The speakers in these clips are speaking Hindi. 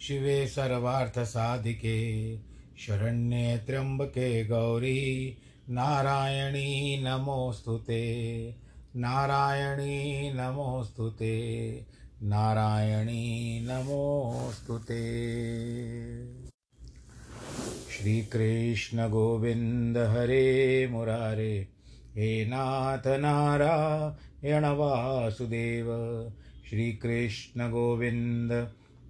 शिवे सर्वार्थसाधिके, शरण्ये त्र्यम्बके गौरी, नारायणी नमोऽस्तु ते, नारायणी नमोऽस्तु ते, नारायणी नमोऽस्तु ते। श्रीकृष्ण गोविन्द हरे मुरारे, हे नाथ नारायण वासुदेव, श्रीकृष्ण गोविन्द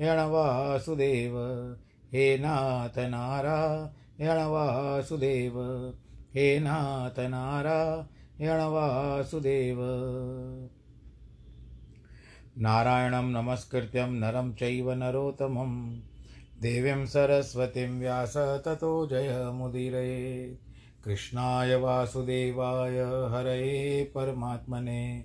वासुदेव हे नाथ नारायण वासुदेव हे नाथ नारायण वासुदेव नारायणं नमस्कृत्यं नरं चैव नरोत्तमं देवीं सरस्वतीं व्यास ततो जयमुदीरये कृष्णाय वासुदेवाय हरये परमात्मने।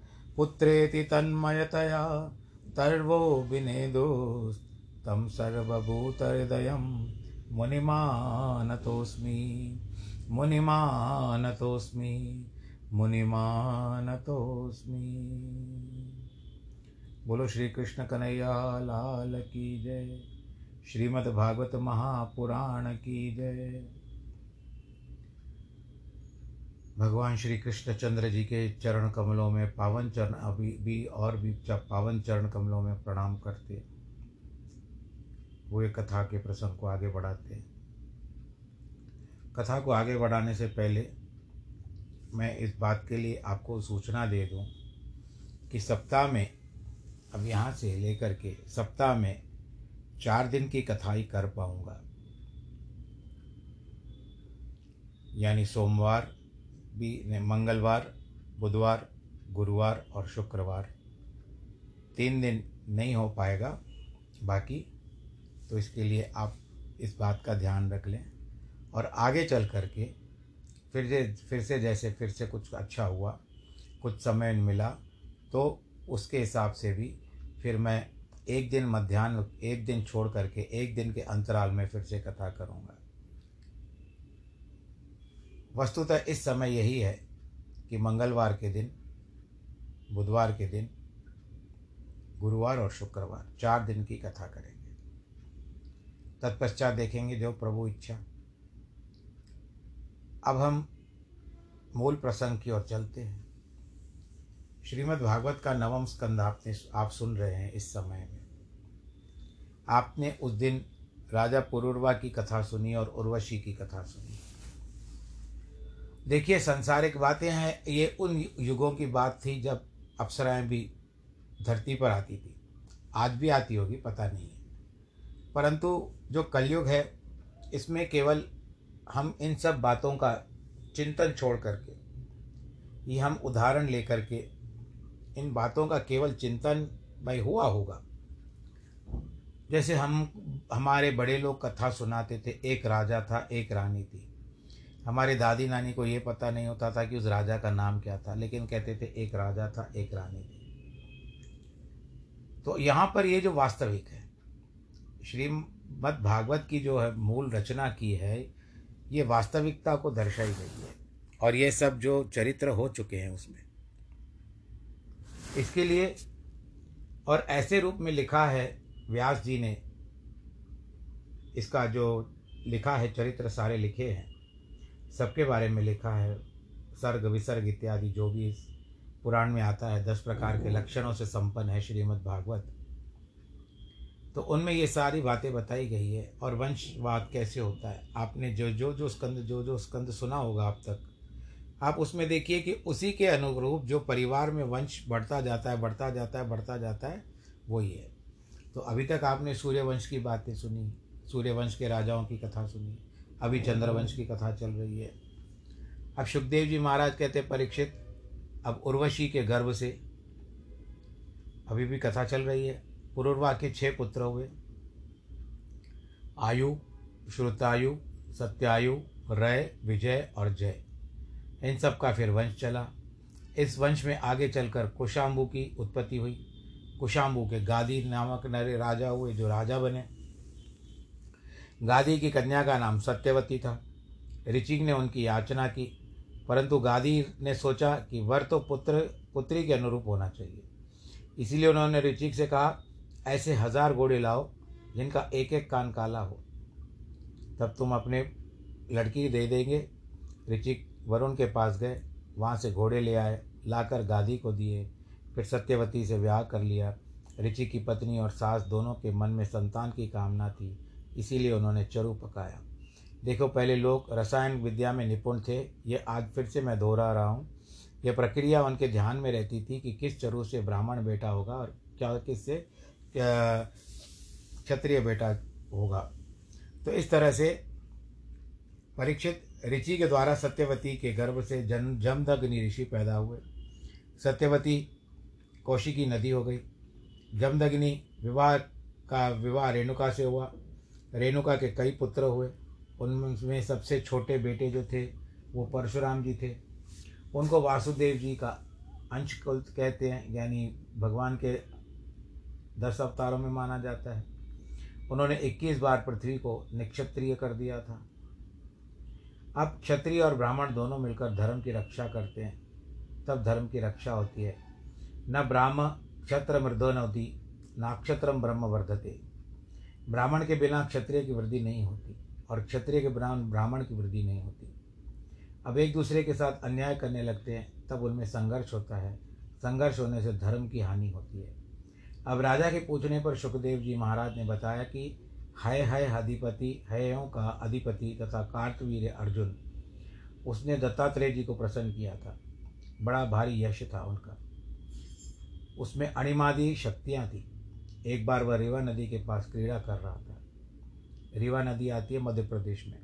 पुत्रेति तन्मयतया तर्वो विनेदोस्तं सर्वभूतहृदयं मुनिमानतोऽस्मि मुनिमानतोऽस्मि मुनिमानतोऽस्मि। बोलो श्री कन्हैया, लाल की जय। श्रीमद्भागवत महापुराण की जय। भगवान श्री कृष्ण चंद्र जी के चरण कमलों में पावन चरण, अभी भी और भी पावन चरण कमलों में प्रणाम करते वो एक कथा के प्रसंग को आगे बढ़ाते हैं। कथा को आगे बढ़ाने से पहले मैं इस बात के लिए आपको सूचना दे दूँ कि सप्ताह में, अब यहाँ से लेकर के सप्ताह में चार दिन की कथा ही कर पाऊँगा। यानी सोमवार भी मंगलवार, बुधवार, गुरुवार और शुक्रवार। तीन दिन नहीं हो पाएगा बाकी तो इसके लिए आप इस बात का ध्यान रख लें। और आगे चल कर के फिर से फिर से जैसे, फिर से कुछ अच्छा हुआ, कुछ समय मिला तो उसके हिसाब से भी फिर मैं एक दिन मध्यान्ह, एक दिन छोड़ करके, एक दिन के अंतराल में फिर से कथा करूँगा। वस्तुतः इस समय यही है कि मंगलवार के दिन, बुधवार के दिन, गुरुवार और शुक्रवार, चार दिन की कथा करेंगे। तत्पश्चात देखेंगे जो प्रभु इच्छा। अब हम मूल प्रसंग की ओर चलते हैं। श्रीमद् भागवत का नवम स्कंद आपने आप सुन रहे हैं इस समय में। आपने उस दिन राजा पुरुर्वा की कथा सुनी और उर्वशी की कथा सुनी। देखिए, संसारिक बातें हैं। ये उन युगों की बात थी जब अप्सराएँ भी धरती पर आती थी। आज भी आती होगी, पता नहीं है। परंतु जो कलयुग है, इसमें केवल हम इन सब बातों का चिंतन छोड़ करके, ये हम उदाहरण लेकर के इन बातों का केवल चिंतन भाई हुआ होगा। जैसे हम, हमारे बड़े लोग कथा सुनाते थे, एक राजा था, एक रानी थी। हमारे दादी नानी को ये पता नहीं होता था कि उस राजा का नाम क्या था, लेकिन कहते थे, एक राजा था, एक रानी थी। तो यहाँ पर ये जो वास्तविक है, श्रीमद् भागवत की जो है मूल रचना की है, ये वास्तविकता को दर्शाई गई है, और ये सब जो चरित्र हो चुके हैं उसमें। इसके लिए, और ऐसे रूप में लिखा है व्यास जी ने, इसका जो लिखा है चरित्र सारे लिखे हैं। सबके बारे में लिखा है, सर्ग, विसर्ग इत्यादि जो भी इस पुराण में आता है, दस प्रकार के लक्षणों से संपन्न है श्रीमद् भागवत। तो उनमें ये सारी बातें बताई गई है और वंशवाद कैसे होता है? आपने जो जो जो स्कंद, जो जो स्कंद सुना होगा अब तक। आप उसमें देखिए कि उसी के अनुरूप जो परिवार में वंश बढ़ता जाता है, बढ़ता जाता है, बढ़ता जाता है, वही है। तो अभी तक आपने सूर्यवंश की बातें सुनी, सूर्यवंश के राजाओं की कथा सुनी अभी चंद्रवंश की कथा चल रही है। अब सुखदेव जी महाराज कहते परीक्षित, अब उर्वशी के गर्भ से अभी भी कथा चल रही है। पुरुर्वा के छह पुत्र हुए। आयु, श्रुतायु, सत्यायु, रय, विजय और जय। इन सब का फिर वंश चला। इस वंश में आगे चलकर कुशाम्बू की उत्पत्ति हुई। कुशाम्बू के गादी नामक नरे राजा हुए, जो राजा बने। गादी की कन्या का नाम सत्यवती था। ऋचिक ने उनकी याचना की, परंतु गादी ने सोचा कि वर तो पुत्र, पुत्री के अनुरूप होना चाहिए। इसीलिए उन्होंने ऋचिक से कहा, ऐसे हज़ार घोड़े लाओ, जिनका एक एक कान काला हो। तब तुम अपने लड़की दे देंगे। ऋचिक वरुण के पास गए, वहाँ से घोड़े ले आए, लाकर गादी को दिए, फिर सत्यवती से ब्याह कर लिया। ऋचि की पत्नी और सास दोनों के मन में संतान की कामना थी। इसीलिए उन्होंने चरु पकाया। देखो, पहले लोग रसायन विद्या में निपुण थे। ये आज फिर से मैं दोहरा रहा हूँ। यह प्रक्रिया उनके ध्यान में रहती थी कि किस चरु से ब्राह्मण बेटा होगा और क्या किससे क्षत्रिय बेटा होगा। तो इस तरह से परीक्षित ऋषि के द्वारा सत्यवती के गर्भ से जन्म जमदग्नि ऋषि पैदा हुए। सत्यवती कौशिकी नदी हो गई। जमदग्नि विवाह का, विवाह रेणुका से हुआ। रेणुका के कई पुत्र हुए। उनमें सबसे छोटे बेटे जो थे, वो परशुराम जी थे। उनको वासुदेव जी का अंश कहते हैं, यानी भगवान के दस अवतारों में माना जाता है। उन्होंने इक्कीस बार पृथ्वी को निक्षत्रिय कर दिया था। अब क्षत्रिय और ब्राह्मण दोनों मिलकर धर्म की रक्षा करते हैं। तब धर्म की रक्षा होती है। न ब्राह्म क्षत्र मृदो नवती नाक्षत्रम ब्रह्म वर्धते। ब्राह्मण के बिना क्षत्रिय की वृद्धि नहीं होती और क्षत्रिय के बिना ब्राह्मण की वृद्धि नहीं होती। अब एक दूसरे के साथ अन्याय करने लगते हैं, तब उनमें संघर्ष होता है। संघर्ष होने से धर्म की हानि होती है। अब राजा के पूछने पर सुखदेव जी महाराज ने बताया कि हय हय अधिपति, हयों का अधिपति तथा कार्तवीर अर्जुन। उसने दत्तात्रेय जी को प्रसन्न किया था। बड़ा भारी यश था उनका। उसमें अणिमादी शक्तियाँ थी। एक बार वह रीवा नदी के पास क्रीड़ा कर रहा था। रीवा नदी आती है मध्य प्रदेश में।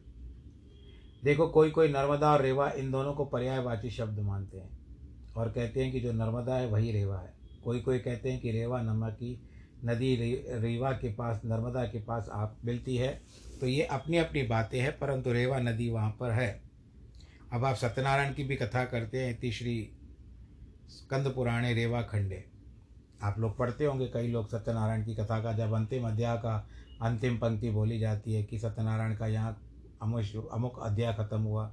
देखो कोई कोई नर्मदा और रेवा इन दोनों को पर्यायवाची शब्द मानते हैं और कहते हैं कि जो नर्मदा है, वही रेवा है। कोई कोई कहते हैं कि रेवा नमक की, नदी रीवा के पास, नर्मदा के पास आप मिलती है तो ये अपनी अपनी बातें हैं, परंतु रेवा नदी वहाँ पर है। अब आप सत्यनारायण की भी कथा करते हैं तीसरी स्कंद पुराणे रेवा खंडे। आप लोग पढ़ते होंगे, कई लोग सत्यनारायण की कथा का जब अंतिम अध्याय का अंतिम पंक्ति बोली जाती है कि सत्यनारायण का यहाँ अमुश अमुक अध्याय खत्म हुआ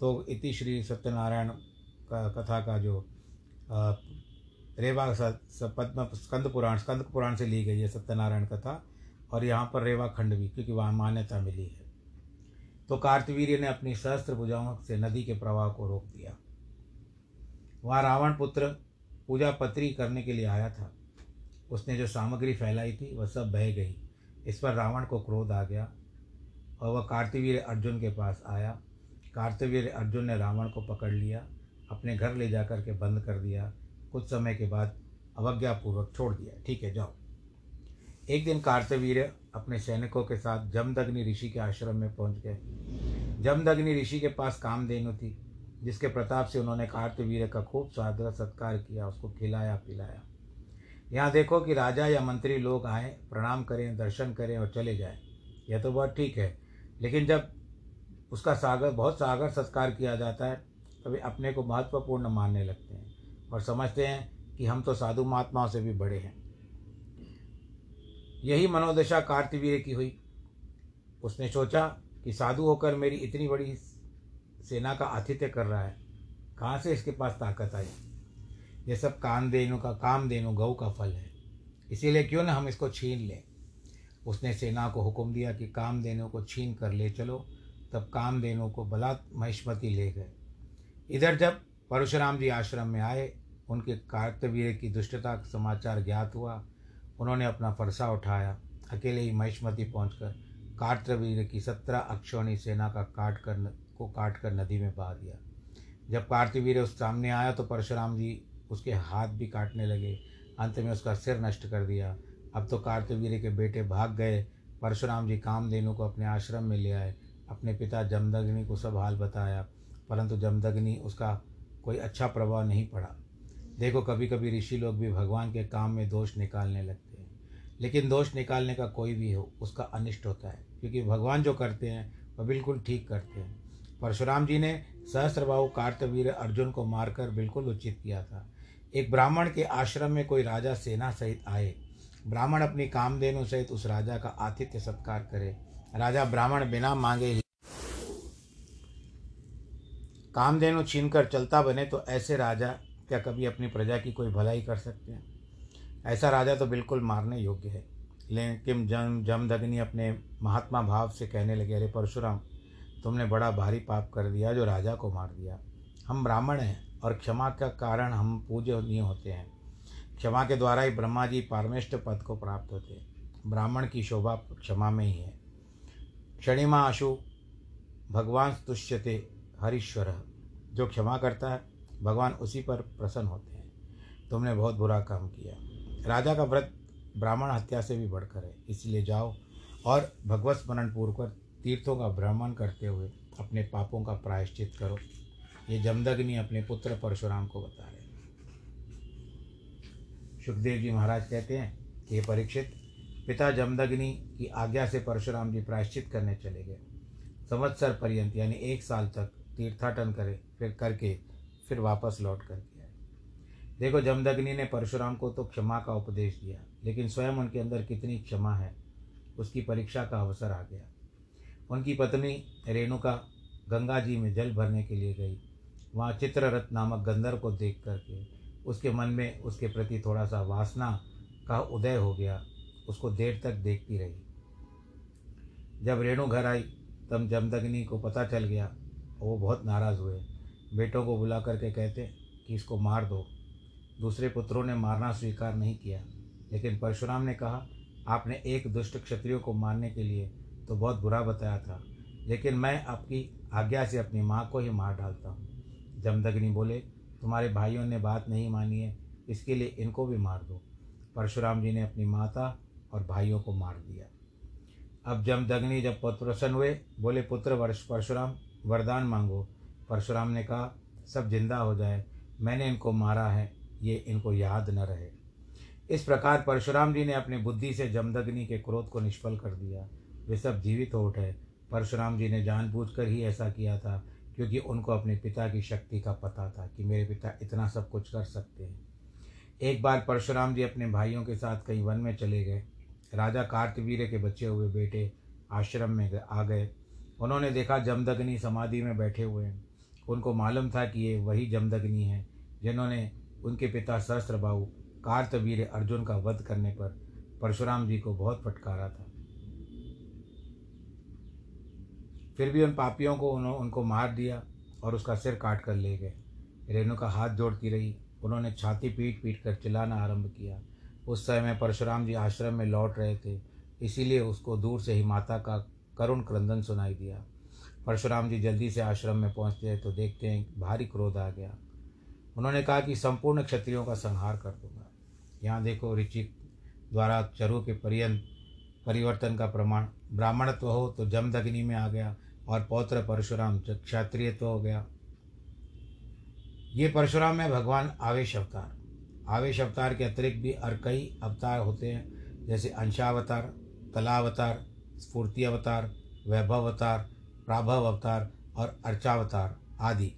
तो इति श्री सत्यनारायण का कथा का जो रेवा पद्म स्कंद पुराण स्कंद पुराण से ली गई है सत्यनारायण कथा, और यहाँ पर रेवा खंड भी, क्योंकि वहाँ मान्यता मिली है। तो कार्तवीर्य ने अपनी सहस्त्र भुजाओं से नदी के प्रवाह को रोक दिया। वहाँ रावण पुत्र पूजा पत्री करने के लिए आया था। उसने जो सामग्री फैलाई थी, वह सब बह गई। इस पर रावण को क्रोध आ गया और वह कार्तवीर अर्जुन के पास आया। कार्तवीर अर्जुन ने रावण को पकड़ लिया, अपने घर ले जा कर के बंद कर दिया। कुछ समय के बाद अवज्ञापूर्वक छोड़ दिया। ठीक है, जाओ। एक दिन कार्तवीर अपने सैनिकों के साथ जमदग्नि ऋषि के आश्रम में पहुँच गए। जमदग्नि ऋषि के पास कामधेनु थी। जिसके प्रताप से उन्होंने कार्तवीर का खूब सादर सत्कार किया, उसको खिलाया, पिलाया। यहाँ देखो कि राजा या मंत्री लोग आए, प्रणाम करें, दर्शन करें और चले जाएँ। यह तो बहुत ठीक है। लेकिन जब उसका सागर, बहुत सागर सत्कार किया जाता है तभी अपने को महत्वपूर्ण मानने लगते हैं और समझते हैं कि हम तो साधु महात्माओं से भी बड़े हैं। यही मनोदशा कार्तवीर की हुई। उसने सोचा कि साधु होकर मेरी इतनी बड़ी सेना का आतिथ्य कर रहा है। कहाँ से इसके पास ताकत आई? ये सब काम देनु का काम देनु गऊ का फल है। इसीलिए क्यों ना हम इसको छीन लें? उसने सेना को हुक्म दिया कि काम देनु को छीन कर ले चलो। तब काम देनु को बलात् महिष्मति ले गए। इधर जब परशुराम जी आश्रम में आए, उनके कार्तवीर की दुष्टता का समाचार ज्ञात हुआ, उन्होंने अपना फरसा उठाया। अकेले ही महिष्मति पहुंचकर कार्तवीर की सत्रह अक्षौणी सेना का काट कर को काट कर नदी में बहा दिया। जब कार्तवीर उस सामने आया तो परशुराम जी उसके हाथ भी काटने लगे। अंत में उसका सिर नष्ट कर दिया। अब तो कार्तवीर के बेटे भाग गए। परशुराम जी कामधेनु को अपने आश्रम में ले आए। अपने पिता जमदग्नि को सब हाल बताया, परंतु जमदग्नि उसका कोई अच्छा प्रभाव नहीं पड़ा। देखो कभी कभी ऋषि लोग भी भगवान के काम में दोष निकालने लगते हैं। लेकिन दोष निकालने का कोई भी हो, उसका अनिष्ट होता है। क्योंकि भगवान जो करते हैं, वह बिल्कुल ठीक करते हैं। परशुराम जी ने सहस्त्रबाहु कार्तवीर अर्जुन को मारकर बिल्कुल उचित किया था। एक ब्राह्मण के आश्रम में कोई राजा सेना सहित आए। ब्राह्मण अपनी कामधेनु सहित उस राजा का आतिथ्य सत्कार करे। राजा ब्राह्मण बिना मांगे ही कामधेनु छीनकर चलता बने तो ऐसे राजा क्या कभी अपनी प्रजा की कोई भलाई कर सकते हैं? ऐसा राजा तो बिल्कुल मारने योग्य है। लेकिन जम जमदग्नि अपने महात्मा भाव से कहने लगे, अरे परशुराम तुमने बड़ा भारी पाप कर दिया जो राजा को मार दिया। हम ब्राह्मण हैं और क्षमा का कारण हम पूजनीय होते हैं। क्षमा के द्वारा ही ब्रह्मा जी पारमेष्ट पद को प्राप्त होते हैं। ब्राह्मण की शोभा क्षमा में ही है। क्षणिमा अशु भगवान तुष्यते हरीश्वर, जो क्षमा करता है, भगवान उसी पर प्रसन्न होते हैं। तुमने बहुत बुरा काम किया। राजा का व्रत ब्राह्मण हत्या से भी बढ़कर है, इसलिए जाओ और भगवत स्मरण पूर्वक तीर्थों का भ्रमण करते हुए अपने पापों का प्रायश्चित करो। ये जमदग्नि अपने पुत्र परशुराम को बता रहे सुखदेव जी महाराज कहते हैं कि ये परीक्षित, पिता जमदग्नि की आज्ञा से परशुराम जी प्रायश्चित करने चले गए। संवत्सर पर्यंत, यानी एक साल तक, तीर्थाटन करे, फिर करके, फिर वापस लौट करके आए। देखो, जमदग्नि ने परशुराम को तो क्षमा का उपदेश दिया, लेकिन स्वयं उनके अंदर कितनी क्षमा है, उसकी परीक्षा का अवसर आ गया। उनकी पत्नी रेणुका गंगा जी में जल भरने के लिए गई। वहाँ चित्ररथ नामक गंधर्व को देख करके उसके मन में उसके प्रति थोड़ा सा वासना का उदय हो गया। उसको देर तक देखती रही। जब रेणु घर आई, तब जमदग्नि को पता चल गया। वो बहुत नाराज़ हुए। बेटों को बुला करके कहते कि इसको मार दो। दूसरे पुत्रों ने मारना स्वीकार नहीं किया। लेकिन परशुराम ने कहा, आपने एक दुष्ट क्षत्रियो को मारने के लिए तो बहुत बुरा बताया था। लेकिन मैं आपकी आज्ञा से अपनी माँ को ही मार डालता हूँ। जमदग्नि बोले, तुम्हारे भाइयों ने बात नहीं मानी है, इसके लिए इनको भी मार दो। परशुराम जी ने अपनी माता और भाइयों को मार दिया। अब जमदग्नि जब प्रसन्न हुए, बोले, पुत्र वर्ष, परशुराम, वरदान मांगो। परशुराम ने कहा, सब ज़िंदा हो जाए, मैंने इनको मारा है, ये इनको याद न रहे। इस प्रकार परशुराम जी ने अपनी बुद्धि से जमदग्नि के क्रोध को निष्फल कर दिया। वे सब जीवित हो उठे। परशुराम जी ने जानबूझकर ही ऐसा किया था, क्योंकि उनको अपने पिता की शक्ति का पता था कि मेरे पिता इतना सब कुछ कर सकते हैं। एक बार परशुराम जी अपने भाइयों के साथ कहीं वन में चले गए। राजा कार्तवीर के बचे हुए बेटे आश्रम में आ गए। उन्होंने देखा जमदग्नि समाधि में बैठे हुए हैं। उनको मालूम था कि ये वही जमदग्नि हैं, जिन्होंने उनके पिता सहस्त्रबाहु कार्तवीर अर्जुन का वध करने पर परशुराम जी को बहुत फटकारा था। फिर भी उन पापियों को उन्होंने उनको मार दिया और उसका सिर काट कर ले गए। रेणुका हाथ जोड़ती रही। उन्होंने छाती पीट पीट कर चिल्लाना आरंभ किया। उस समय परशुराम जी आश्रम में लौट रहे थे। इसीलिए उसको दूर से ही माता का करुण क्रंदन सुनाई दिया। परशुराम जी जल्दी से आश्रम में पहुँचते हैं तो देखते हैं भारी क्रोध आ गया। उन्होंने कहा कि संपूर्ण क्षत्रियों का संहार कर दूँगा। यहाँ देखो ऋचिक द्वारा चरु के पर्यंत परिवर्तन का प्रमाण। ब्राह्मणत्व हो तो जमदग्नि में आ गया। और पौत्र परशुराम क्षत्रियत्व हो गया। ये परशुराम है भगवान आवेश अवतार। आवेश अवतार के अतिरिक्त भी और कई अवतार होते हैं, जैसे अंशावतार, कलावतार, स्फूर्ति अवतार, वैभव अवतार, प्राभव अवतार और अर्चावतार आदि।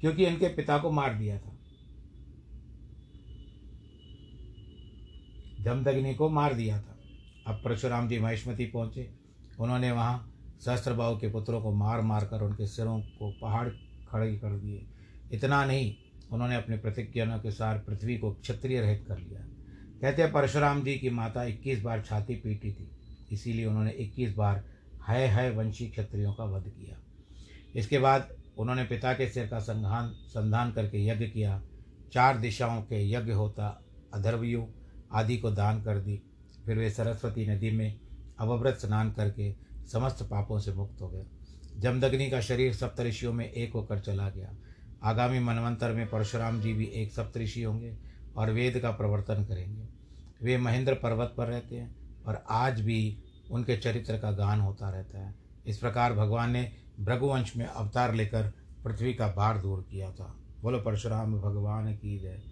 क्योंकि इनके पिता को मार दिया था। जमदग्नि को मार दिया था। अब परशुराम जी महेशमती पहुँचे। उन्होंने वहाँ सहस्त्रबाहु के पुत्रों को मार मार कर उनके सिरों को पहाड़ खड़े कर दिए। इतना नहीं, उन्होंने अपने प्रतिज्ञा के अनुसार पृथ्वी को क्षत्रिय रहित कर लिया। कहते हैं, परशुराम जी की माता इक्कीस बार छाती पीटी थी, इसीलिए उन्होंने इक्कीस बार है है वंशी क्षत्रियों का वध किया। इसके बाद उन्होंने पिता के सिर का संघान, संधान करके यज्ञ किया। चार दिशाओं के यज्ञ होता अधर्वयु आदि को दान कर दी। फिर वे सरस्वती नदी में अवव्रत स्नान करके समस्त पापों से मुक्त हो गए जमदग्नि का शरीर सप्तऋषियों में एक होकर चला गया। आगामी मनवंतर में परशुराम जी भी एक सप्तऋषि होंगे और वेद का प्रवर्तन करेंगे। वे महेंद्र पर्वत पर रहते हैं और आज भी उनके चरित्र का गान होता रहता है। इस प्रकार भगवान ने भृगुवंश में अवतार लेकर पृथ्वी का भार दूर किया था। बोलो, परशुराम, भगवान की जय।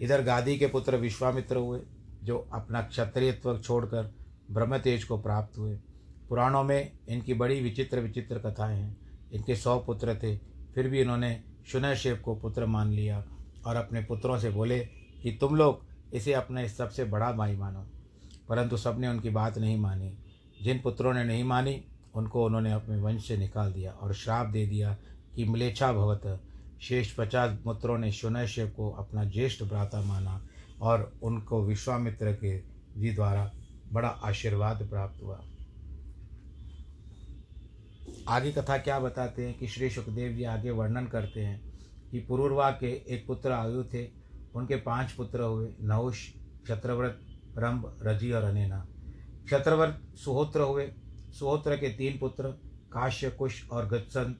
इधर गादी के पुत्र विश्वामित्र हुए, जो अपना क्षत्रियत्व छोड़कर ब्रह्म तेज को प्राप्त हुए। पुराणों में इनकी बड़ी विचित्र विचित्र कथाएँ हैं। इनके सौ पुत्र थे, फिर भी इन्होंने शुनशेव को पुत्र मान लिया और अपने पुत्रों से बोले कि तुम लोग इसे अपने सबसे बड़ा भाई मानो। परंतु सबने उनकी बात नहीं मानी। जिन पुत्रों ने नहीं मानी, उनको उन्होंने अपने वंश से निकाल दिया और श्राप दे दिया कि मलेच्छा भवत। शेष पचास पुत्रों ने शुनशेव को अपना ज्येष्ठ भ्राता माना और उनको विश्वामित्र के जी द्वारा बड़ा आशीर्वाद प्राप्त हुआ। आगे कथा क्या बताते हैं कि श्री सुखदेव जी आगे वर्णन करते हैं कि पुरुर्वा के एक पुत्र आयु थे, उनके पाँच पुत्र हुए, नहुष, क्षत्रव्रत रंभ रज़ी और अनेना। क्षत्रव्रत सुहोत्र हुए। सुहोत्र के तीन पुत्र, काश्य, कुश और गत्सन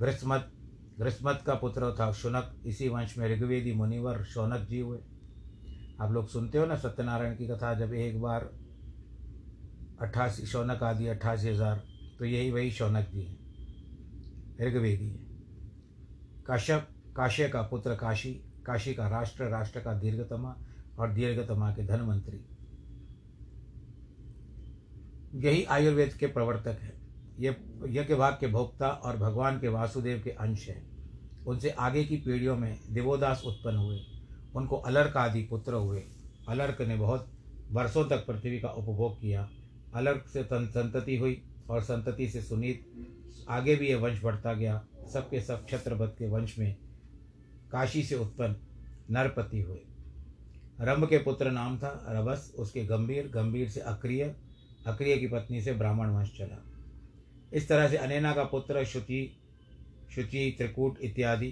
ग्रस्मत ग्रस्मत का पुत्र था शुनक, इसी वंश में ऋग्वेदी मुनिवर शौनक जी हुए। आप लोग सुनते हो ना सत्यनारायण की कथा, जब एक बार अट्ठासी, शौनक आदि अट्ठासी हज़ार तो यही वही शौनक जी हैं। ऋग्वेदी है। काश्यप, काश्य का पुत्र काशी काशी का राष्ट्र राष्ट्र का दीर्घतमा और दीर्घतमा के धनवंतरी। यही आयुर्वेद के प्रवर्तक है। ये यज्ञ भाग के भोक्ता और भगवान के वासुदेव के अंश हैं। उनसे आगे की पीढ़ियों में देवोदास उत्पन्न हुए। उनको अलर्क आदि पुत्र हुए। अलर्क ने बहुत वर्षों तक पृथ्वी का उपभोग किया। अलर्क से संतति हुई। और संतति से सुनीत, आगे भी ये वंश बढ़ता गया। सबके सब क्षत्रपद के वंश में काशी से उत्पन्न नरपति हुए। रंभ के पुत्र नाम था रबस उसके गंभीर गंभीर से अक्रिय अक्रिय की पत्नी से ब्राह्मण वंश चला। इस तरह से अनेना का पुत्र शुचि शुचि त्रिकूट इत्यादि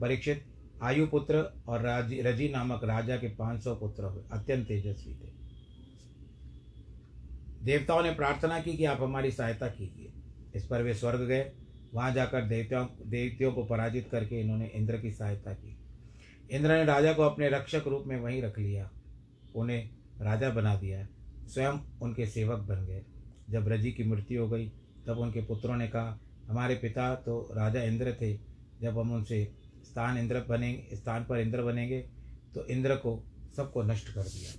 परीक्षित आयुपुत्र और राज़ी, रज़ी नामक राजा के पाँच सौ पुत्र हुए। अत्यंत तेजस्वी थे। देवताओं ने प्रार्थना की कि आप हमारी सहायता कीजिए। इस पर वे स्वर्ग गए। वहाँ जाकर देवताओं, देवतियों को पराजित करके इन्होंने इंद्र की सहायता की। इंद्र ने राजा को अपने रक्षक रूप में वहीं रख लिया। उन्हें राजा बना दिया। स्वयं उनके सेवक बन गए। जब रज़ी की मृत्यु हो गई, तब उनके पुत्रों ने कहा, हमारे पिता तो राजा इंद्र थे। जब हम उनसे स्थान इंद्र बनेंगे स्थान पर इंद्र बनेंगे तो इंद्र को सबको नष्ट कर दिया।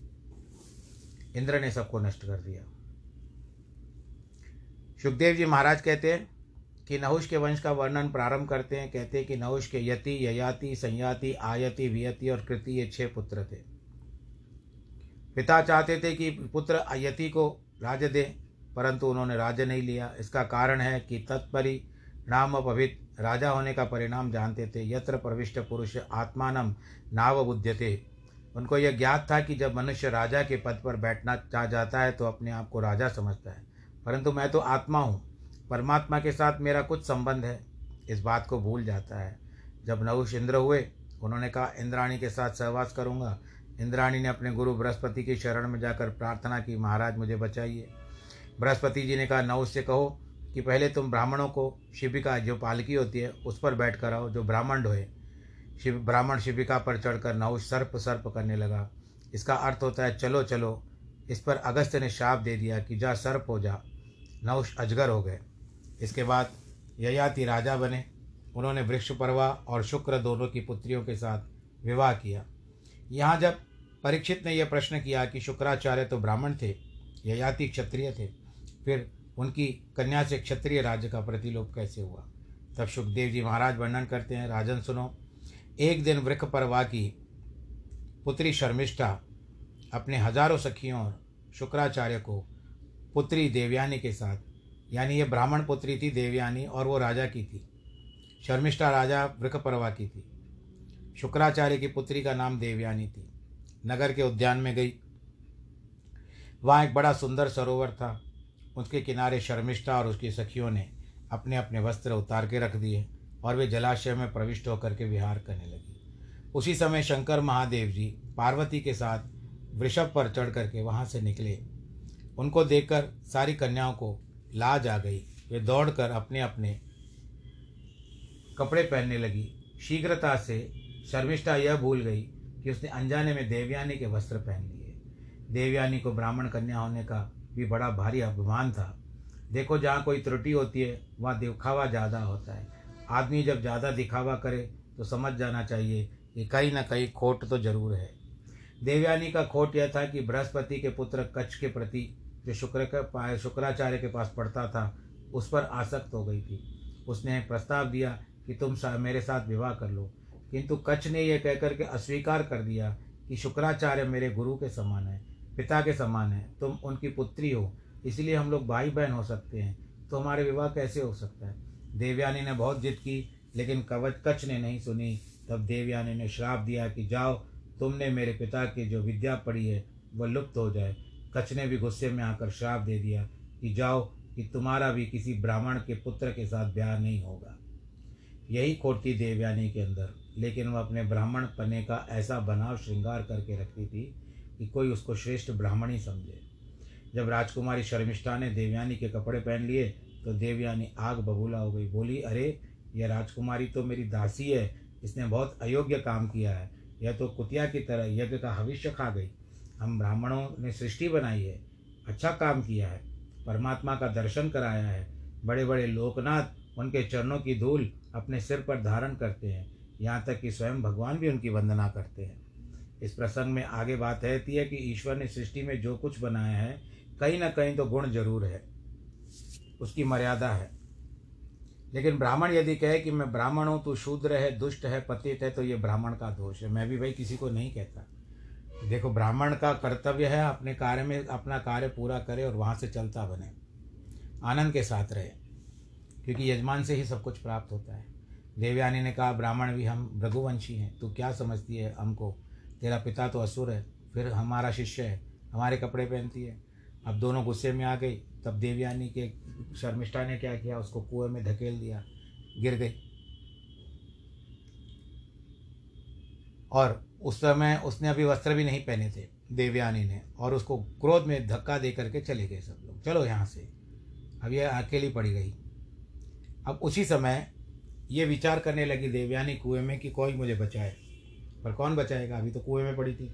इंद्र ने सबको नष्ट कर दिया। सुखदेव जी महाराज कहते हैं कि नहुष के वंश का वर्णन प्रारंभ करते हैं, कहते हैं कि नहुष के यति, ययाति, संयाति, आयति, वियति और कृति ये छह पुत्र थे। पिता चाहते थे कि पुत्र यति को राज्य दें, परंतु उन्होंने राज्य नहीं लिया। इसका कारण है कि तत्परि नाम पवित राजा होने का परिणाम जानते थे। यत्र प्रविष्ट पुरुष आत्मान नाव बुद्ध्यते उनको यह ज्ञात था कि जब मनुष्य राजा के पद पर बैठना चाह जाता है तो अपने आप को राजा समझता है। परंतु मैं तो आत्मा हूँ। परमात्मा के साथ मेरा कुछ संबंध है। इस बात को भूल जाता है। जब नवुष इंद्र हुए, उन्होंने कहा, इंद्राणी के साथ सहवास करूँगा। इंद्राणी ने अपने गुरु बृहस्पति की शरण में जाकर प्रार्थना की, महाराज, मुझे बचाइए। बृहस्पति जी ने कहा नवुष से कहो कि पहले तुम ब्राह्मणों को शिविका, जो पालकी होती है, उस पर बैठ कर आओ, जो ब्राह्मण होए शिव, ब्राह्मण शिविका पर चढ़कर नवुष सर्प सर्प करने लगा। इसका अर्थ होता है, चलो चलो, इस पर अगस्त्य ने शाप दे दिया कि जा सर्प हो जा। नवुष अजगर हो गए। इसके बाद ययाति राजा बने। उन्होंने वृक्ष परवा और शुक्र दोनों की पुत्रियों के साथ विवाह किया। यहाँ जब परीक्षित ने यह प्रश्न किया कि शुक्राचार्य तो ब्राह्मण थे, ययाति क्षत्रिय थे, फिर उनकी कन्या से क्षत्रिय राज्य का प्रतिलोप कैसे हुआ? तब सुखदेव जी महाराज वर्णन करते हैं, राजन सुनो, एक दिन वृक्ष परवा की पुत्री शर्मिष्ठा अपने हज़ारों सखियों और शुक्राचार्य को पुत्री देवयानी के साथ। यानी ये ब्राह्मण पुत्री थी देवयानी और वो राजा की थी। शर्मिष्ठा राजा वृकपरवा की थी। शुक्राचार्य की पुत्री का नाम देवयानी थी। नगर के उद्यान में गई। वहाँ एक बड़ा सुंदर सरोवर था। उसके किनारे शर्मिष्ठा और उसकी सखियों ने अपने अपने वस्त्र उतार के रख दिए और वे जलाशय में प्रविष्ट होकर के विहार करने लगी। उसी समय शंकर महादेव जी पार्वती के साथ वृषभ पर चढ़ करके वहाँ से निकले। उनको देखकर सारी कन्याओं को लाज आ गई। वे दौड़कर अपने अपने कपड़े पहनने लगी। शीघ्रता से शर्मिष्ठा यह भूल गई कि उसने अनजाने में देवयानी के वस्त्र पहन लिए। देवयानी को ब्राह्मण कन्या होने का भी बड़ा भारी अभिमान था। देखो, जहाँ कोई त्रुटि होती है, वहाँ दिखावा ज़्यादा होता है। आदमी जब ज़्यादा दिखावा करे तो समझ जाना चाहिए कि कहीं ना कहीं खोट तो ज़रूर है। देवयानी का खोट यह था कि बृहस्पति के पुत्र कच्छ के प्रति जो शुक्र के शुक्राचार्य के पास पढ़ता था उस पर आसक्त हो गई थी। उसने प्रस्ताव दिया कि तुम सा, मेरे साथ विवाह कर लो। किंतु कच्छ ने यह कहकर के अस्वीकार कर दिया कि शुक्राचार्य मेरे गुरु के समान है पिता के समान है। तुम उनकी पुत्री हो इसलिए हम लोग भाई बहन हो सकते हैं। तो हमारे विवाह कैसे हो सकता है? देवयानी ने बहुत जिद की लेकिन कवच कच्छ ने नहीं सुनी। तब देवयानी ने श्राप दिया कि जाओ तुमने मेरे पिता की जो विद्या पढ़ी है वह लुप्त हो जाए। कच्छ ने भी गुस्से में आकर श्राप दे दिया कि जाओ कि तुम्हारा भी किसी ब्राह्मण के पुत्र के साथ ब्याह नहीं होगा। यही खोट देवयानी के अंदर। लेकिन वह अपने ब्राह्मण पने का ऐसा बनाव श्रृंगार करके रखती थी कि कोई उसको श्रेष्ठ ब्राह्मण ही समझे। जब राजकुमारी शर्मिष्ठा ने देवयानी के कपड़े पहन लिए तो देवयानी आग बबूला हो गई। बोली, अरे यह राजकुमारी तो मेरी दासी है। इसने बहुत अयोग्य काम किया है। यह तो कुतिया की तरह यज्ञ का भविष्य खा गई। हम ब्राह्मणों ने सृष्टि बनाई है अच्छा काम किया है, परमात्मा का दर्शन कराया है बड़े बड़े लोकनाथ उनके चरणों की धूल अपने सिर पर धारण करते हैं, यहाँ तक कि स्वयं भगवान भी उनकी वंदना करते हैं। इस प्रसंग में आगे बात रहती है कि ईश्वर ने सृष्टि में जो कुछ बनाया है, कहीं ना कहीं तो गुण ज़रूर है, उसकी मर्यादा है। लेकिन ब्राह्मण यदि कहे कि मैं ब्राह्मण हूँ तो शूद्र है, दुष्ट है, पतित है तो ये ब्राह्मण का दोष है। मैं भी भाई किसी को नहीं कहता। देखो, ब्राह्मण का कर्तव्य है अपने कार्य में, अपना कार्य पूरा करे और वहाँ से चलता बने। आनंद के साथ रहे, क्योंकि यजमान से ही सब कुछ प्राप्त होता है। देवयानी ने कहा, ब्राह्मण भी हम रघुवंशी हैं, तू क्या समझती है हमको? तेरा पिता तो असुर है, फिर हमारा शिष्य है, हमारे कपड़े पहनती है। अब दोनों गुस्से में आ गई। तब देवयानी के शर्मिष्ठा ने क्या किया, उसको कुएँ में धकेल दिया, गिर गई। और उस समय उसने अभी वस्त्र भी नहीं पहने थे, देवयानी ने, और उसको क्रोध में धक्का दे करके चले गए सब लोग। चलो यहाँ से। अब यह अकेली पड़ी गई अब उसी समय ये विचार करने लगी देवयानी कुएँ में कि कोई मुझे बचाए। पर कौन बचाएगा? अभी तो कुएँ में पड़ी थी।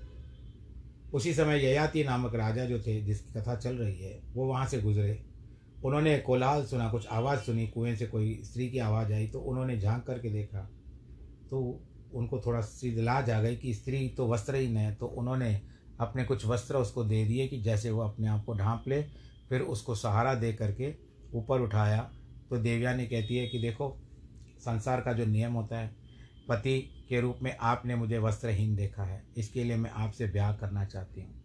उसी समय ययाति नामक राजा जो थे, जिसकी कथा चल रही है, वो वहाँ से गुजरे। उन्होंने कोलाहल सुना, कुछ आवाज़ सुनी, कुएँ से कोई स्त्री की आवाज़ आई तो उन्होंने झाँक करके देखा। तो उनको थोड़ा सी लाज आ गई कि स्त्री तो वस्त्रहीन है तो उन्होंने अपने कुछ वस्त्र उसको दे दिए कि जैसे वो अपने आप को ढांप ले, फिर उसको सहारा दे करके ऊपर उठाया। तो देवयानी कहती है कि देखो, संसार का जो नियम होता है, पति के रूप में आपने मुझे वस्त्रहीन देखा है, इसके लिए मैं आपसे ब्याह करना चाहती हूँ।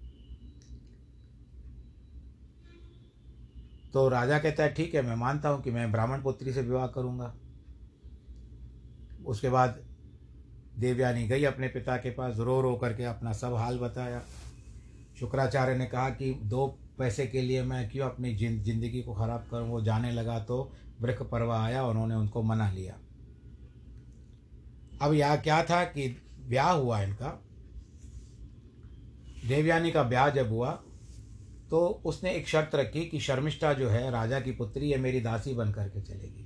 तो राजा कहता है, ठीक है, मैं मानता हूँ कि मैं ब्राह्मण पुत्री से विवाह करूँगा। उसके बाद देवयानी गई अपने पिता के पास, रो रो करके अपना सब हाल बताया। शुक्राचार्य ने कहा कि दो पैसे के लिए मैं क्यों अपनी ज़िंदगी को ख़राब करूँ? वो जाने लगा तो वृक्ष पर्वा आया, उन्होंने उनको मना लिया। अब यह क्या था कि ब्याह हुआ इनका। देवयानी का ब्याह जब हुआ तो उसने एक शर्त रखी कि शर्मिष्ठा जो है, राजा की पुत्री है मेरी दासी बन करके चलेगी।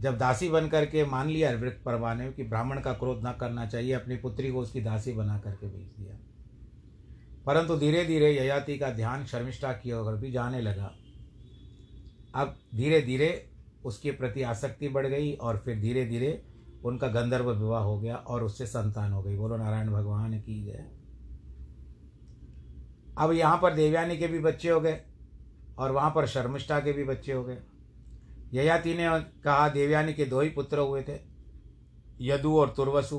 जब दासी बन करके मान लिया वृक्ष परवा ने कि ब्राह्मण का क्रोध न करना चाहिए, अपनी पुत्री को उसकी दासी बना करके भेज दिया। परंतु धीरे धीरे ययाति का ध्यान शर्मिष्ठा की ओर भी जाने लगा। अब धीरे धीरे उसके प्रति आसक्ति बढ़ गई और फिर धीरे धीरे उनका गंधर्व विवाह हो गया और उससे संतान हो गई। बोलो, नारायण भगवान की जय। अब यहाँ पर देवयानी के भी बच्चे हो गए और वहाँ पर शर्मिष्ठा के भी बच्चे हो गए। ययाति ने कहा, देवयानी के दो ही पुत्र हुए थे, यदु और तुर्वसु।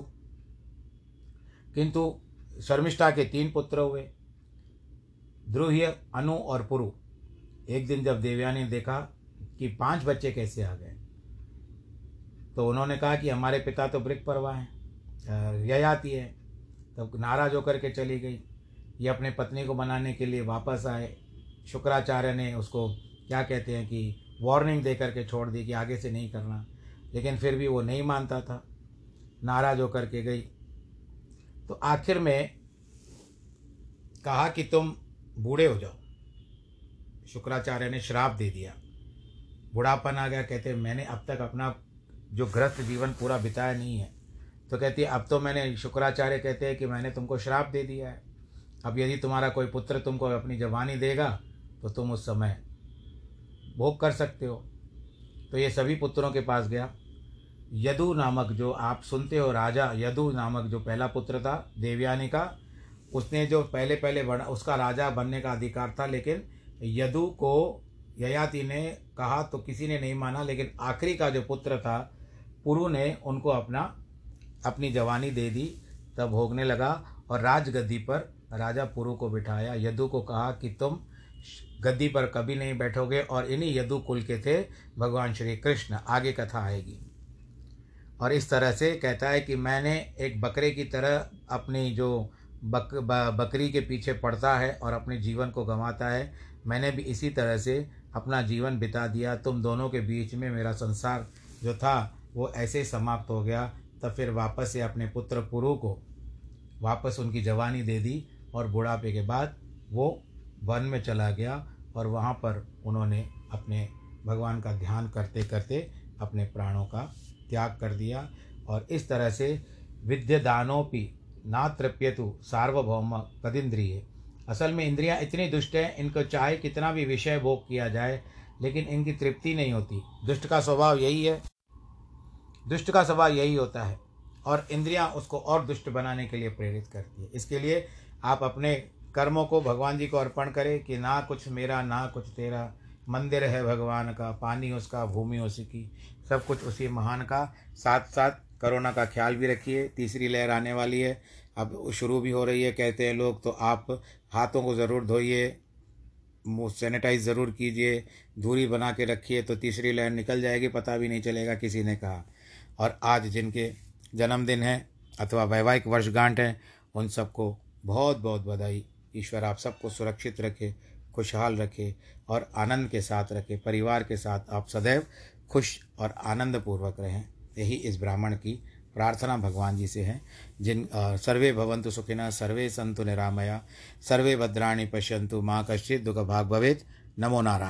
किंतु शर्मिष्ठा के तीन पुत्र हुए ध्रुह्य अनु और पुरु। एक दिन जब देवयानी ने देखा कि पाँच बच्चे कैसे आ गए तो उन्होंने कहा कि हमारे पिता तो ब्रिक परवा हैं ययाति है। तब नाराज़ होकर के चली गई। ये अपने पत्नी को बनाने के लिए वापस आए। शुक्राचार्य ने उसको क्या कहते हैं कि वार्निंग दे करके छोड़ दी कि आगे से नहीं करना। लेकिन फिर भी वो नहीं मानता था। नाराज़ होकर के गई। तो आखिर में कहा कि तुम बूढ़े हो जाओ। शुक्राचार्य ने श्राप दे दिया। बुढ़ापन आ गया। कहते, मैंने अब तक अपना जो ग्रस्त जीवन पूरा बिताया नहीं है। तो कहती, अब तो मैंने शुक्राचार्य कहते हैं कि मैंने तुमको श्राप दे दिया है। अब यदि तुम्हारा कोई पुत्र तुमको अपनी जवानी देगा तो तुम उस समय भोग कर सकते हो। तो ये सभी पुत्रों के पास गया। यदु नामक जो आप सुनते हो, राजा यदु नामक जो पहला पुत्र था, देवयानी का, उसने जो पहले पहले बना, उसका राजा बनने का अधिकार था, लेकिन यदु को ययाति ने कहा तो किसी ने नहीं माना, लेकिन आखिरी का जो पुत्र था, पुरु ने उनको अपना, अपनी जवानी दे दी, तब भोगने लगा और राजगद्दी पर राजा पुरु को बिठाया। यदु को कहा कि तुम गद्दी पर कभी नहीं बैठोगे और इन्हीं यदु कुल के थे भगवान श्री कृष्ण। आगे कथा आएगी। और इस तरह से कहता है कि मैंने एक बकरे की तरह अपनी जो बक बकरी के पीछे पड़ता है और अपने जीवन को गंवाता है, मैंने भी इसी तरह से अपना जीवन बिता दिया। तुम दोनों के बीच में मेरा संसार जो था, वो ऐसे समाप्त हो गया। तब फिर वापस से अपने पुत्र पुरु को वापस उनकी जवानी दे दी और बुढ़ापे के बाद वो वन में चला गया और वहाँ पर उन्होंने अपने भगवान का ध्यान करते करते अपने प्राणों का त्याग कर दिया और इस तरह से विद्यदानोपि ना तृप्यतु सार्वभौम कदिंद्रिय। असल में इंद्रियाँ इतनी दुष्ट हैं, इनको चाहे कितना भी विषय भोग किया जाए, लेकिन इनकी तृप्ति नहीं होती। दुष्ट का स्वभाव यही है। दुष्ट का स्वभाव यही होता है और इंद्रियाँ उसको और दुष्ट बनाने के लिए प्रेरित करती है। इसके लिए आप अपने कर्मों को भगवान जी को अर्पण करें कि ना कुछ मेरा, ना कुछ तेरा। मंदिर है भगवान का, पानी उसका, भूमि उसी की। सब कुछ उसी महान का। साथ साथ कोरोना का ख्याल भी रखिए, तीसरी लहर आने वाली है। अब शुरू भी हो रही है, कहते हैं लोग तो आप हाथों को ज़रूर धोइए, मुँह सैनिटाइज ज़रूर कीजिए दूरी बना के रखिए तो तीसरी लहर निकल जाएगी, पता भी नहीं चलेगा किसी ने कहा। और आज जिनके जन्मदिन है अथवा वैवाहिक वर्षगांठ है, उन सबको बहुत बहुत बधाई। ईश्वर आप सबको सुरक्षित रखे खुशहाल रखे और आनंद के साथ रखे परिवार के साथ आप सदैव खुश और आनंद पूर्वक रहें। यही इस ब्राह्मण की प्रार्थना भगवान जी से है। जिन आ, सर्वे भवंतु सुखिना सर्वे संतु निरामया सर्वे भद्राणी पश्यंतु माँ कश्चित दुख भाग भवेद नमो नारायण।